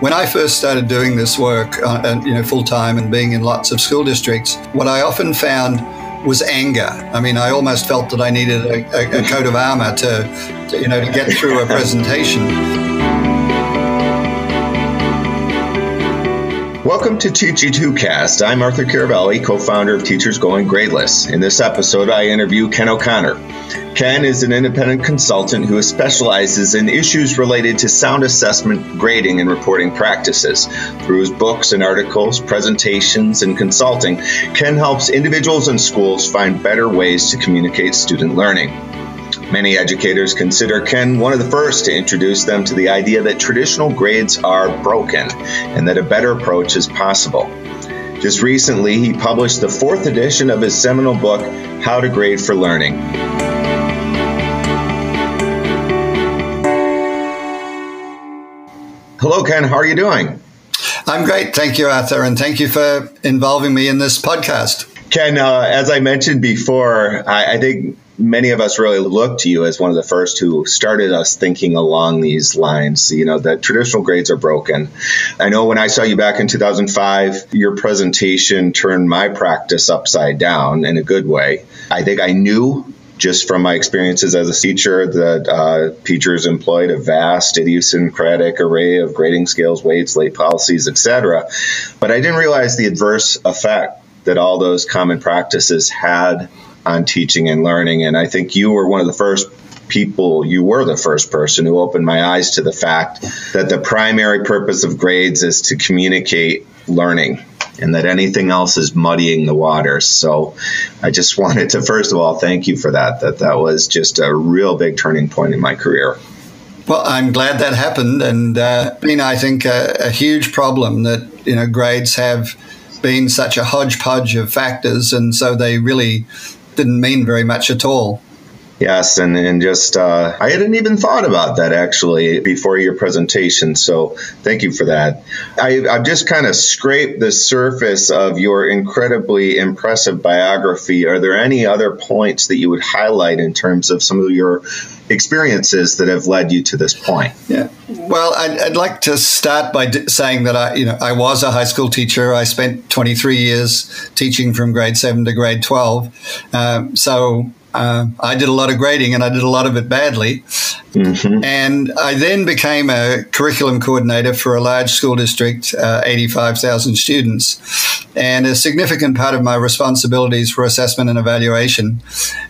When I first started doing this work, uh, and, you know, full time and being in lots of school districts, what I often found was anger. I mean, I almost felt that I needed a, a, a coat of armor to, to, you know, to get through a presentation. Welcome to Teach Cast. I'm Arthur Chiaravalli, co-founder of Teachers Going Gradeless. In this episode, I interview Ken O'Connor. Ken is an independent consultant who specializes in issues related to sound assessment, grading, and reporting practices. Through his books and articles, presentations, and consulting, Ken helps individuals and schools find better ways to communicate student learning. Many educators consider Ken one of the first to introduce them to the idea that traditional grades are broken and that a better approach is possible. Just recently, he published the fourth edition of his seminal book, How to Grade for Learning. Hello, Ken. How are you doing? I'm great. Thank you, Arthur. And thank you for involving me in this podcast. Ken, uh, as I mentioned before, I, I, think many of us really look to you as one of the first who started us thinking along these lines. You know, that traditional grades are broken. I know when I saw you back in 2005, your presentation turned my practice upside down in a good way. I think I knew just from my experiences as a teacher that uh, teachers employed a vast idiosyncratic array of grading scales, weights, late policies, etc. But I didn't realize the adverse effect that all those common practices had on teaching and learning. And I think you were one of the first people, you were the first person who opened my eyes to the fact that the primary purpose of grades is to communicate learning and that anything else is muddying the waters. So I just wanted to, first of all, thank you for that, that that was just a real big turning point in my career. Well, I'm glad that happened. And, uh, you know, I think a, a huge problem that, you know, grades have been such a hodgepodge of factors. And so they really didn't mean very much at all. Yes, and, and just uh, I hadn't even thought about that actually before your presentation. So thank you for that. I, I've just kind of scraped the surface of your incredibly impressive biography. Are there any other points that you would highlight in terms of some of your experiences that have led you to this point? Yeah. Well, I'd, I'd like to start by d- saying that I, you know, I was a high school teacher. I spent 23 years teaching from grade seven to grade 12. Um, so uh, I did a lot of grading and I did a lot of it badly. Mm-hmm. And I then became a curriculum coordinator for a large school district, uh, 85,000 students. And a significant part of my responsibilities were assessment and evaluation.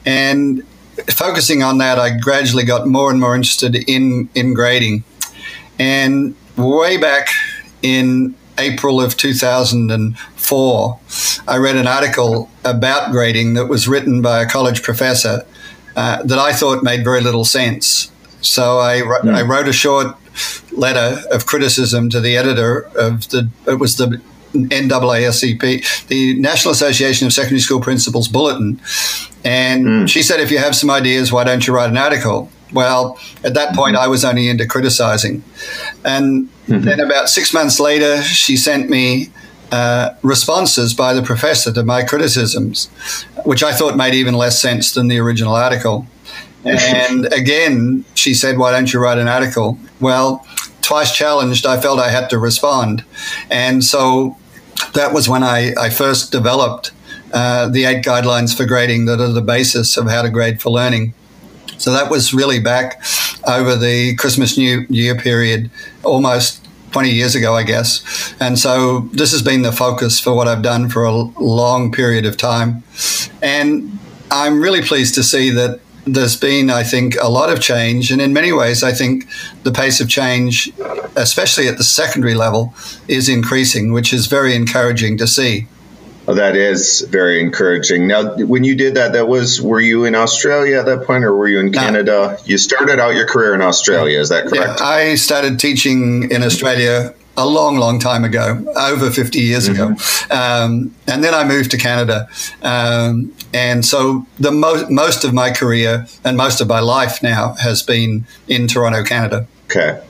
And focusing on that, I gradually got more and more interested in, in grading. And way back in April of 2004, I read an article about grading that was written by a college professor uh, that I thought made very little sense. So I, mm. I wrote a short letter of criticism to the editor of the, it was the NASSP, the National Association of Secondary School Principals Bulletin. And mm. she said, if you have some ideas, why don't you write an article? Well, at that point, mm-hmm. I was only into criticizing. And mm-hmm. then about six months later, she sent me uh, responses by the professor to my criticisms, which I thought made even less sense than the original article. And again, she said, Why don't you write an article? Well, twice challenged, I felt I had to respond. And so that was when I, I first developed uh, the eight guidelines for grading that are the basis of how to grade for learning. So that was really back over the Christmas New Year period, almost 20 years ago, I guess. And so this has been the focus for what I've done for a long period of time. And I'm really pleased to see that there's been, I think, a lot of change. And in many ways, I think the pace of change, especially at the secondary level, is increasing, which is very encouraging to see. Oh, that is very encouraging. Now, when you did that, that was were you in Australia at that point, or were you in Canada? No. You started out your career in Australia, is that correct? Yeah, I started teaching in Australia a long, long time ago, over 50 years mm-hmm. ago. Um, and then I moved to Canada. Um, and so the mo- most of my career and most of my life now has been in Toronto, Canada. Okay.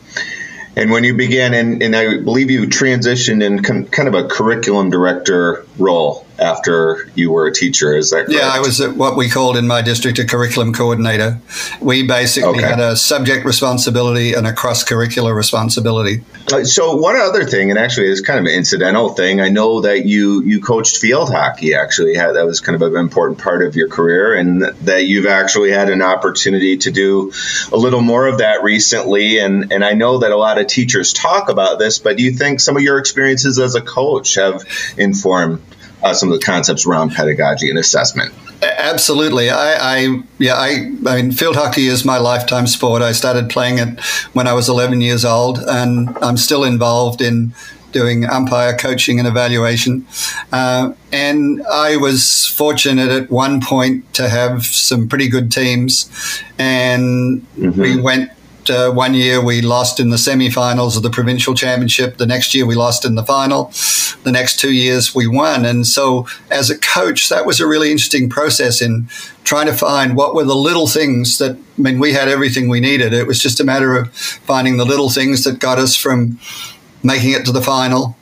And when you began, and, and I believe you transitioned in kind of a curriculum director role after you were a teacher. Is that correct? Yeah, I was what we called in my district a curriculum coordinator. We basically okay. had a subject responsibility and a cross curricular responsibility. Uh, so one other thing, and actually it's kind of an incidental thing. I know that you you coached field hockey. Actually, had, that was kind of an important part of your career, and that you've actually had an opportunity to do a little more of that recently. And and I know that a lot of teachers talk about this, but do you think some of your experiences as a coach have informed uh, some of the concepts around pedagogy and assessment. Absolutely. I, I, yeah, I, I mean, field hockey is my lifetime sport. I started playing it when I was 11 years old, and I'm still involved in doing umpire coaching and evaluation. Uh, and I was fortunate at one point to have some pretty good teams, and mm-hmm. we went uh, one year we lost in the semi-finals of the provincial championship. The next year we lost in the final. The next two years we won. And so, as a coach, that was a really interesting process in trying to find what were the little things that. I mean, we had everything we needed. It was just a matter of finding the little things that got us from making it to the final,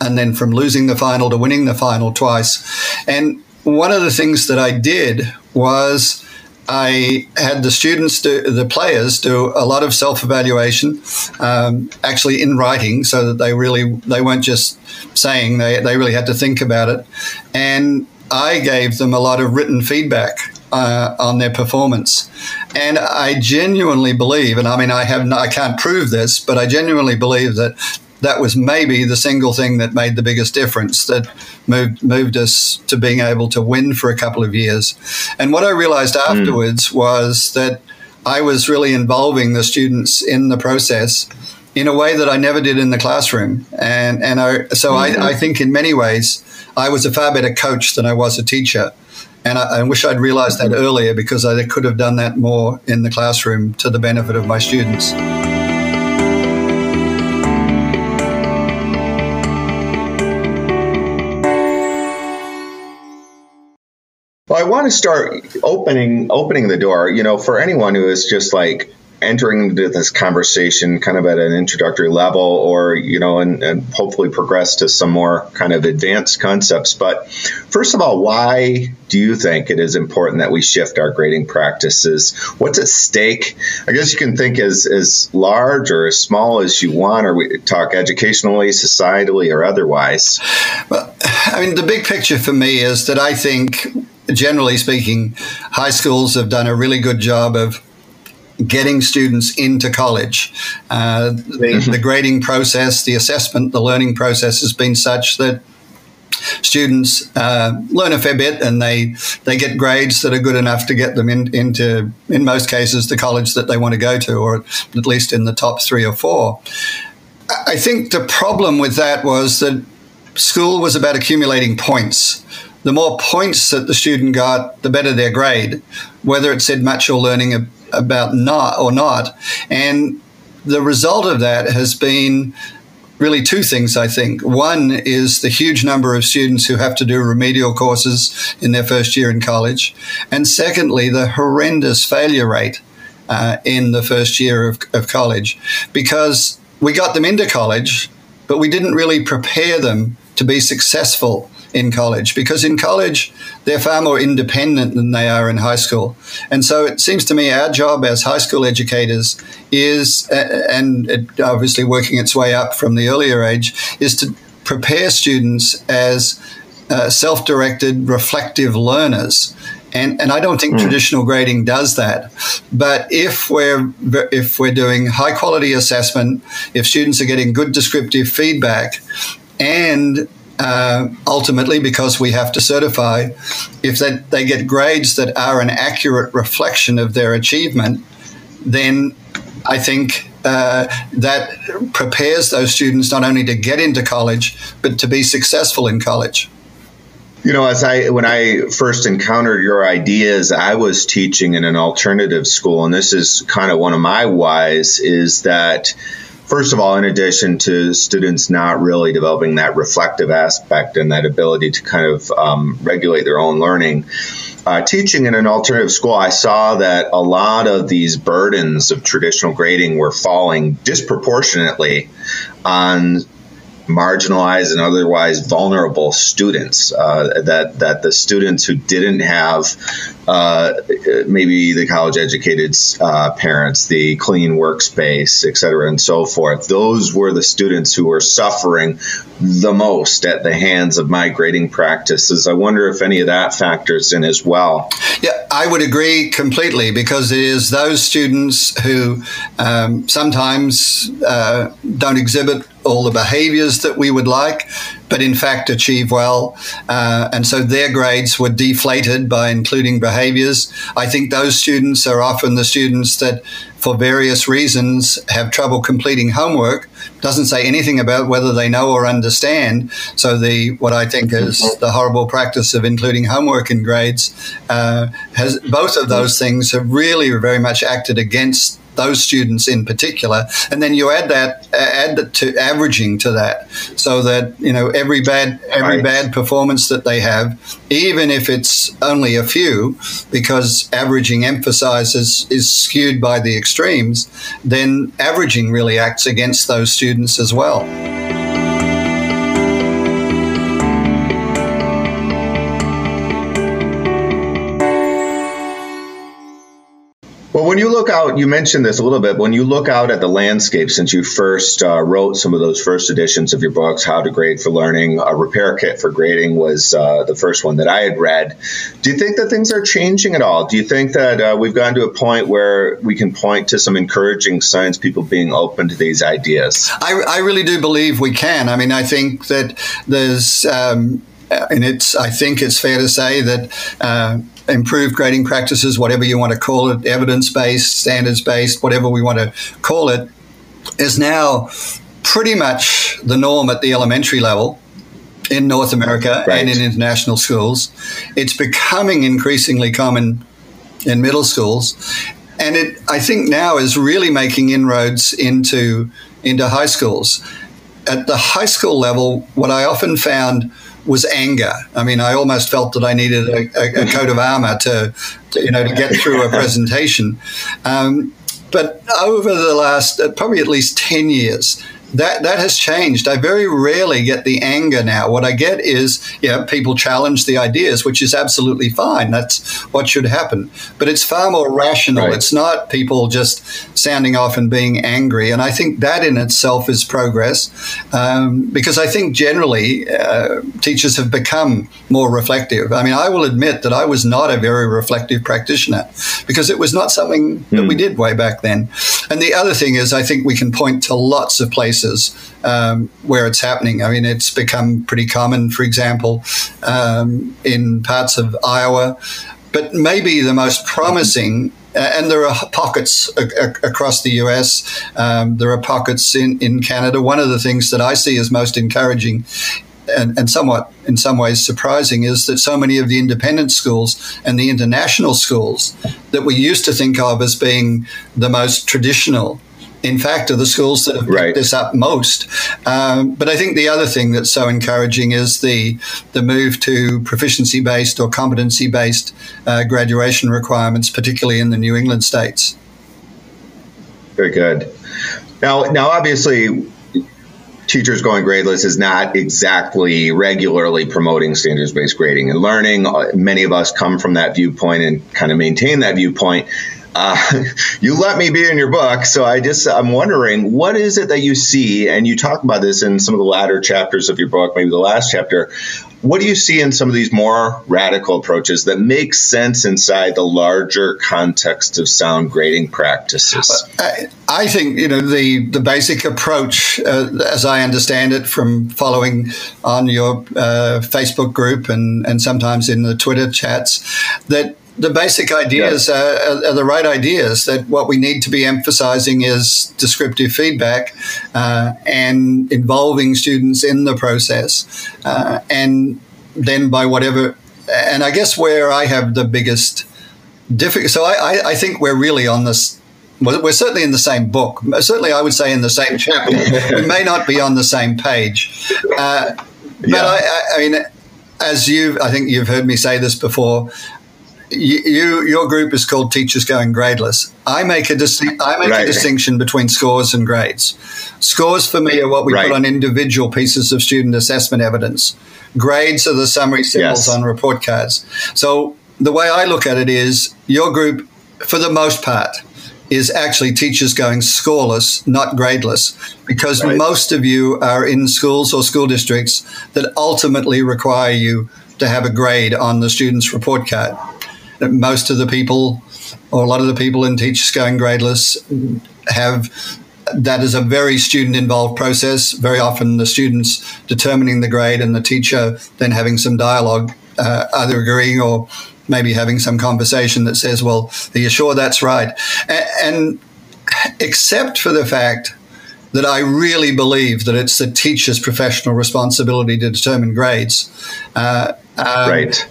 and then from losing the final to winning the final twice. And one of the things that I did was I had the students do, the players do a lot of self evaluation, um, actually in writing, so that they really they weren't just saying they they really had to think about it, and I gave them a lot of written feedback uh, on their performance, and I genuinely believe, and I mean I have I can't prove this, but I genuinely believe that that was maybe the single thing that made the biggest difference that moved moved us to being able to win for a couple of years. And what I realized hmm. afterwards mm. was that I was really involving the students in the process in a way that I never did in the classroom. And and I, so mm-hmm. I, I think in many ways I was a far better coach than I was a teacher. And I, I wish I'd realized that earlier because I could have done that more in the classroom to the benefit of my students. Well, I want to start opening opening the door. You know, for anyone who is just like entering into this conversation kind of at an introductory level or you know and, and, hopefully progress to some more kind of advanced concepts. But first of all why do you think it is important that we shift our grading practices? What's at stake? I guess you can think as as large or as small as you want or we talk educationally societally or otherwise. Well i mean the big picture for me is that i think generally speaking, high schools have done a really good job of getting students into college. Uh, the, mm-hmm. the, grading process, the assessment, the learning process has been such that students uh, learn a fair bit and they they get grades that are good enough to get them in, into in most cases the college that they want to go to or at least in the top three or four i think the problem with that was that school was about accumulating points the more points that the student got, the better their grade, whether it said much or learning about not or not. And the result of that has been really two things, I think. One is the huge number of students who have to do remedial courses in their first year in college. And secondly, the horrendous failure rate uh, in the first year of, of college because we got them into college, but we didn't really prepare them to be successful in college because in college they're far more independent than they are in high school. And so it seems to me our job as high school educators is, and it obviously working its way up from the earlier age, is to prepare students as uh, self directed, reflective learners. And, and I don't think mm. traditional grading does that. But if we're if we're doing high quality assessment, if students are getting good descriptive feedback, and uh, ultimately because we have to certify if that they get grades that are an accurate reflection of their achievement then i think uh, that prepares those students not only to get into college but to be successful in college. You know, as I when I first encountered your ideas, I was teaching in an alternative school, and this is kind of one of my whys is that first of all, in addition to students not really developing that reflective aspect and that ability to kind of um, regulate their own learning, uh, teaching in an alternative school, I saw that a lot of these burdens of traditional grading were falling disproportionately on marginalized and otherwise vulnerable students. Uh, that that the students who didn't have uh, maybe the college educated uh, parents, the clean workspace, et cetera, and so forth. Those were the students who were suffering the most at the hands of my grading practices. I wonder if any of that factors in as well. Yeah, I would agree completely because it is those students who um, sometimes uh, don't exhibit all the behaviors that we would like, but in fact achieve well. Uh, and so their grades were deflated by including behaviors. I think those students are often the students that, for various reasons, have trouble completing homework. Doesn't say anything about whether they know or understand. So the what I think is the horrible practice of including homework in grades uh, has both of those things have really very much acted against those students in particular, and then you add that add to averaging to that, so that you know every bad every right. bad performance that they have, even if it's only a few, because averaging emphasizes is skewed by the extremes, then averaging really acts against those students as well. Look out, you mentioned this a little bit. When you look out at the landscape since you first uh, wrote some of those first editions of your books, How to Grade for Learning, a repair kit for grading was uh, the first one that I had read. Do you think that things are changing at all? Do you think that uh, we've gotten to a point where we can point to some encouraging signs, people being open to these ideas? I, I really do believe we can. I mean, I think that there's. Um, and it's, I think it's fair to say that uh, improved grading practices, whatever you want to call it, evidence based, standards based, whatever we want to call it, is now pretty much the norm at the elementary level in North America right. and in international schools. It's becoming increasingly common in middle schools. And it, I think, now is really making inroads into, into high schools. At the high school level, what I often found was anger. I mean, I almost felt that I needed a, a, a coat of armor to, to, you know, to get through a presentation. Um, but over the last uh, probably at least 10 years, that that has changed. I very rarely get the anger now. What I get is, yeah, people challenge the ideas, which is absolutely fine. That's what should happen. But it's far more rational. Right. It's not people just sounding off and being angry. And I think that in itself is progress, um, because I think generally uh, teachers have become more reflective. I mean, I will admit that I was not a very reflective practitioner because it was not something mm. that we hmm. did way back then. And the other thing is, I think we can point to lots of places places um, where it's happening. I mean, it's become pretty common, for example, um, in parts of Iowa. But maybe the most promising and there are pockets across the US. Um, there are pockets in, in Canada. One of the things that I see as most encouraging and, and, somewhat, in some ways, surprising is that so many of the independent schools and the international schools that we used to think of as being the most traditional in fact, are the schools that have picked right. this up most. Um, but I think the other thing that's so encouraging is the the move to proficiency based or competency based uh, graduation requirements, particularly in the New England states. Very good. Now, now, obviously, teachers going gradeless is not exactly regularly promoting standards based grading and learning. Uh, many of us come from that viewpoint and kind of maintain that viewpoint. Uh, you let me be in your book, so I just I'm wondering what is it that you see, and you talk about this in some of the latter chapters of your book, maybe the last chapter. What do you see in some of these more radical approaches that make sense inside the larger context of sound grading practices? I, think you know the the basic approach, uh, as I understand it from following on your uh, Facebook group and and sometimes in the Twitter chats, that the basic ideas yeah. are, are, the right ideas. That what we need to be emphasizing is descriptive feedback uh, and involving students in the process, uh, and then by whatever. And I guess where I have the biggest difficulty. So I, I, I think we're really on this we're certainly in the same book. Certainly, I would say in the same chapter. we may not be on the same page, uh, but yeah. I, I, mean, as you, I think you've heard me say this before you, your group is called Teachers Going Gradeless. I make a dis- I make right. a distinction between scores and grades. Scores for me are what we right. put on individual pieces of student assessment evidence. Grades are the summary symbols yes. on report cards. So the way I look at it is your group, for the most part, is actually teachers going scoreless, not gradeless, because right. most of you are in schools or school districts that ultimately require you to have a grade on the student's report card. Most of the people, or a lot of the people in Teachers Going Gradeless, have that is a very student involved process. Very often, the students determining the grade and the teacher then having some dialogue, uh, either agreeing or maybe having some conversation that says, Well, are you sure that's right? And, and except for the fact that I really believe that it's the teacher's professional responsibility to determine grades. Uh, um, right.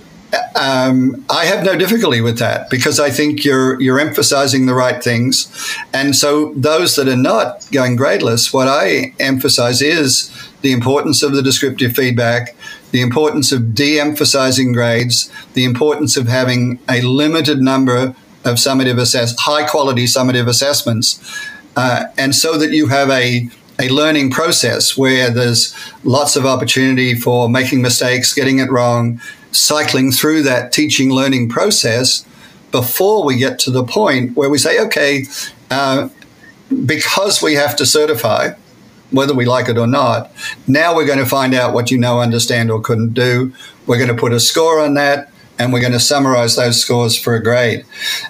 Um, I have no difficulty with that because I think you're you're emphasizing the right things, and so those that are not going gradeless, what I emphasize is the importance of the descriptive feedback, the importance of de-emphasizing grades, the importance of having a limited number of summative assess high quality summative assessments, uh, and so that you have a a learning process where there's lots of opportunity for making mistakes, getting it wrong, cycling through that teaching learning process before we get to the point where we say, okay, uh, because we have to certify, whether we like it or not, now we're going to find out what you know, understand, or couldn't do. We're going to put a score on that and we're going to summarize those scores for a grade.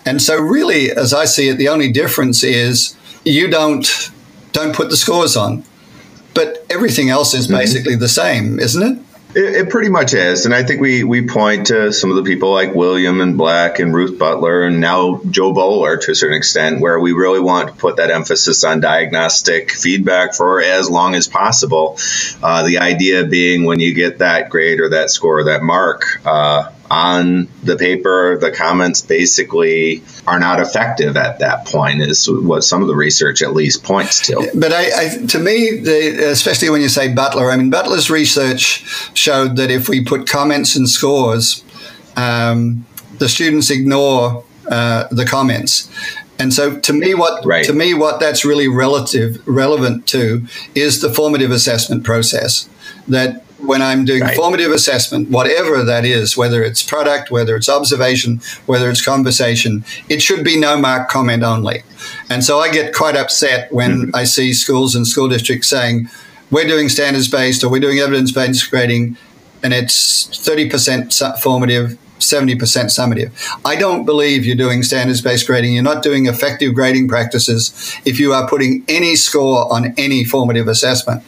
And so, really, as I see it, the only difference is you don't don't put the scores on, but everything else is mm-hmm. basically the same, isn't it? It, it, pretty much is, and I think we we point to some of the people like Wiliam and Black and Ruth Butler, and now Jo Boaler to a certain extent, where we really want to put that emphasis on diagnostic feedback for as long as possible. Uh, the idea being when you get that grade or that score or that mark, uh, on the paper, the comments basically are not effective at that point, is what some of the research at least points to. But I, I, to me, the, especially when you say Butler, I mean, Butler's research showed that if we put comments and scores, um, the students ignore uh, the comments. And so, to me, what right. to me what that's really relative relevant to is the formative assessment process. That when I'm doing right. formative assessment, whatever that is, whether it's product, whether it's observation, whether it's conversation, it should be no mark comment only. And so I get quite upset when mm-hmm. I see schools and school districts saying, we're doing standards based or we're doing evidence based grading, and it's 30% formative, 70% summative. I don't believe you're doing standards based grading. You're not doing effective grading practices if you are putting any score on any formative assessment.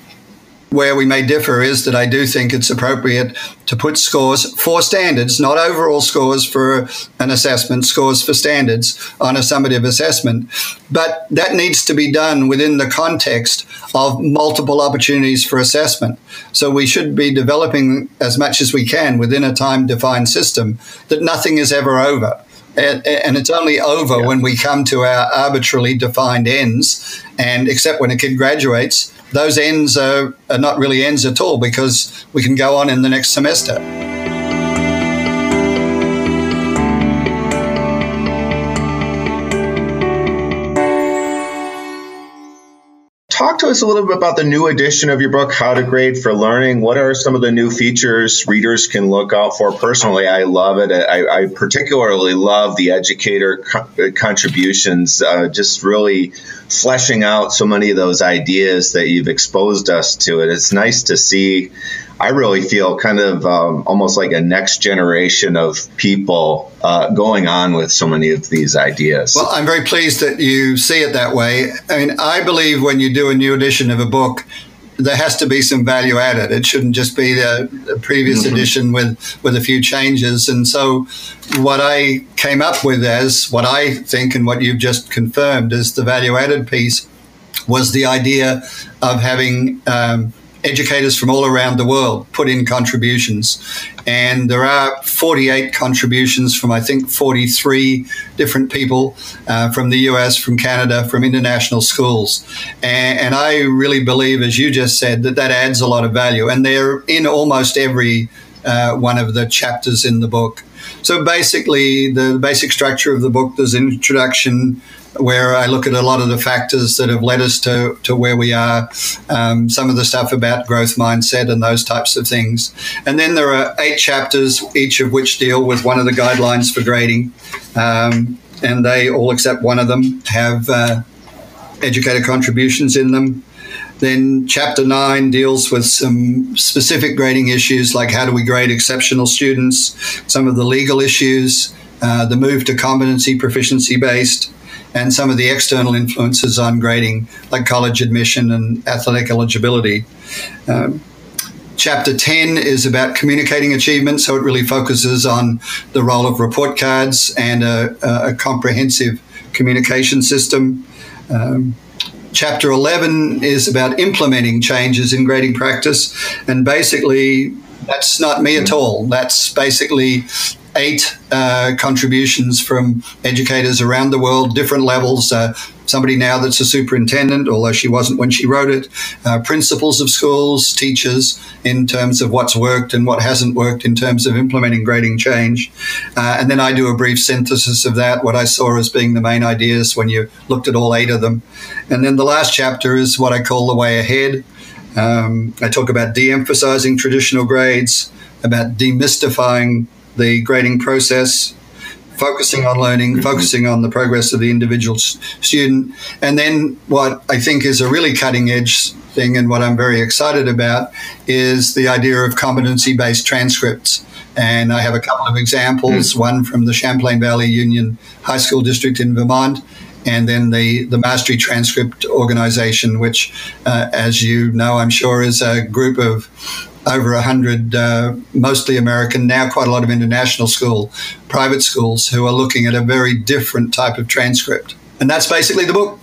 Where we may differ is that I do think it's appropriate to put scores for standards, not overall scores for an assessment, scores for standards on a summative assessment. But that needs to be done within the context of multiple opportunities for assessment. So we should be developing as much as we can within a time defined system that nothing is ever over. And, it's only over yeah. when we come to our arbitrarily defined ends. And except when a kid graduates, those ends are, are not really ends at all because we can go on in the next semester. Talk to us a little bit about the new edition of your book, How to Grade for Learning. What are some of the new features readers can look out for? Personally, I love it. I, I particularly love the educator co- contributions, uh, just really fleshing out so many of those ideas that you've exposed us to. It. It's nice to see I really feel kind of um, almost like a next generation of people uh, going on with so many of these ideas. Well, I'm very pleased that you see it that way. I mean, I believe when you do a new edition of a book, there has to be some value added. It shouldn't just be the, the previous mm-hmm. edition with, with a few changes. And so, what I came up with as what I think and what you've just confirmed is the value added piece was the idea of having um, educators from all around the world put in contributions. And there are 48 contributions from, I think, 43 different people uh, from the US, from Canada, from international schools. And, and, I really believe, as you just said, that that adds a lot of value. And they're in almost every uh, one of the chapters in the book. So basically, the basic structure of the book, there's an introduction where I look at a lot of the factors that have led us to, to where we are, um, some of the stuff about growth mindset and those types of things. And then there are eight chapters, each of which deal with one of the guidelines for grading. Um, and they all except one of them have uh, educator contributions in them. Then chapter nine deals with some specific grading issues like how do we grade exceptional students, some of the legal issues, uh, the move to competency proficiency based, and some of the external influences on grading, like college admission and athletic eligibility. Um, chapter 10 is about communicating achievement, so it really focuses on the role of report cards and a, a comprehensive communication system. Um, chapter 11 is about implementing changes in grading practice, and basically, that's not me at all. That's basically eight uh, contributions from educators around the world, different levels. Uh, somebody now that's a superintendent, although she wasn't when she wrote it, uh, principals of schools, teachers, in terms of what's worked and what hasn't worked in terms of implementing grading change. Uh, and then I do a brief synthesis of that, what I saw as being the main ideas when you looked at all eight of them. And then the last chapter is what I call the way ahead. Um, I talk about de emphasizing traditional grades, about demystifying the grading process, focusing on learning, mm-hmm. focusing on the progress of the individual student. And then what I think is a really cutting edge thing and what I'm very excited about is the idea of competency based transcripts. And I have a couple of examples, mm. one from the Champlain Valley Union High School District in Vermont, and then the, the Mastery Transcript Organization, which, uh, as you know, I'm sure, is a group of over 100, uh, mostly American, now quite a lot of international school, private schools who are looking at a very different type of transcript. And that's basically the book.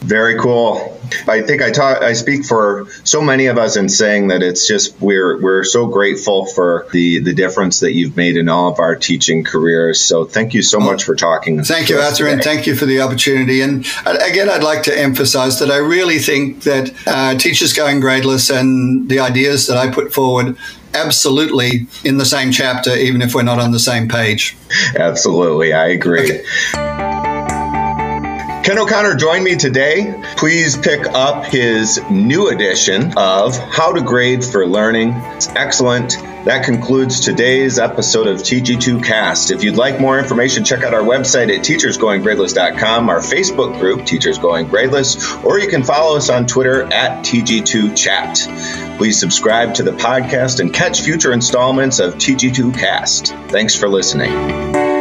Very cool. I think I talk, I speak for so many of us in saying that it's just we're we're so grateful for the the difference that you've made in all of our teaching careers. So thank you so much for talking. Thank you, Arthur, today. and thank you for the opportunity. And uh, again, I'd like to emphasize that I really think that uh, teachers going gradeless and the ideas that I put forward absolutely in the same chapter, even if we're not on the same page. Absolutely, I agree. Okay. Ken O'Connor joined me today. Please pick up his new edition of How to Grade for Learning. It's excellent. That concludes today's episode of TG2 Cast. If you'd like more information, check out our website at teachersgoinggradeless.com, our Facebook group, Teachers Going Gradeless, or you can follow us on Twitter at TG2Chat. Please subscribe to the podcast and catch future installments of TG2 Cast. Thanks for listening.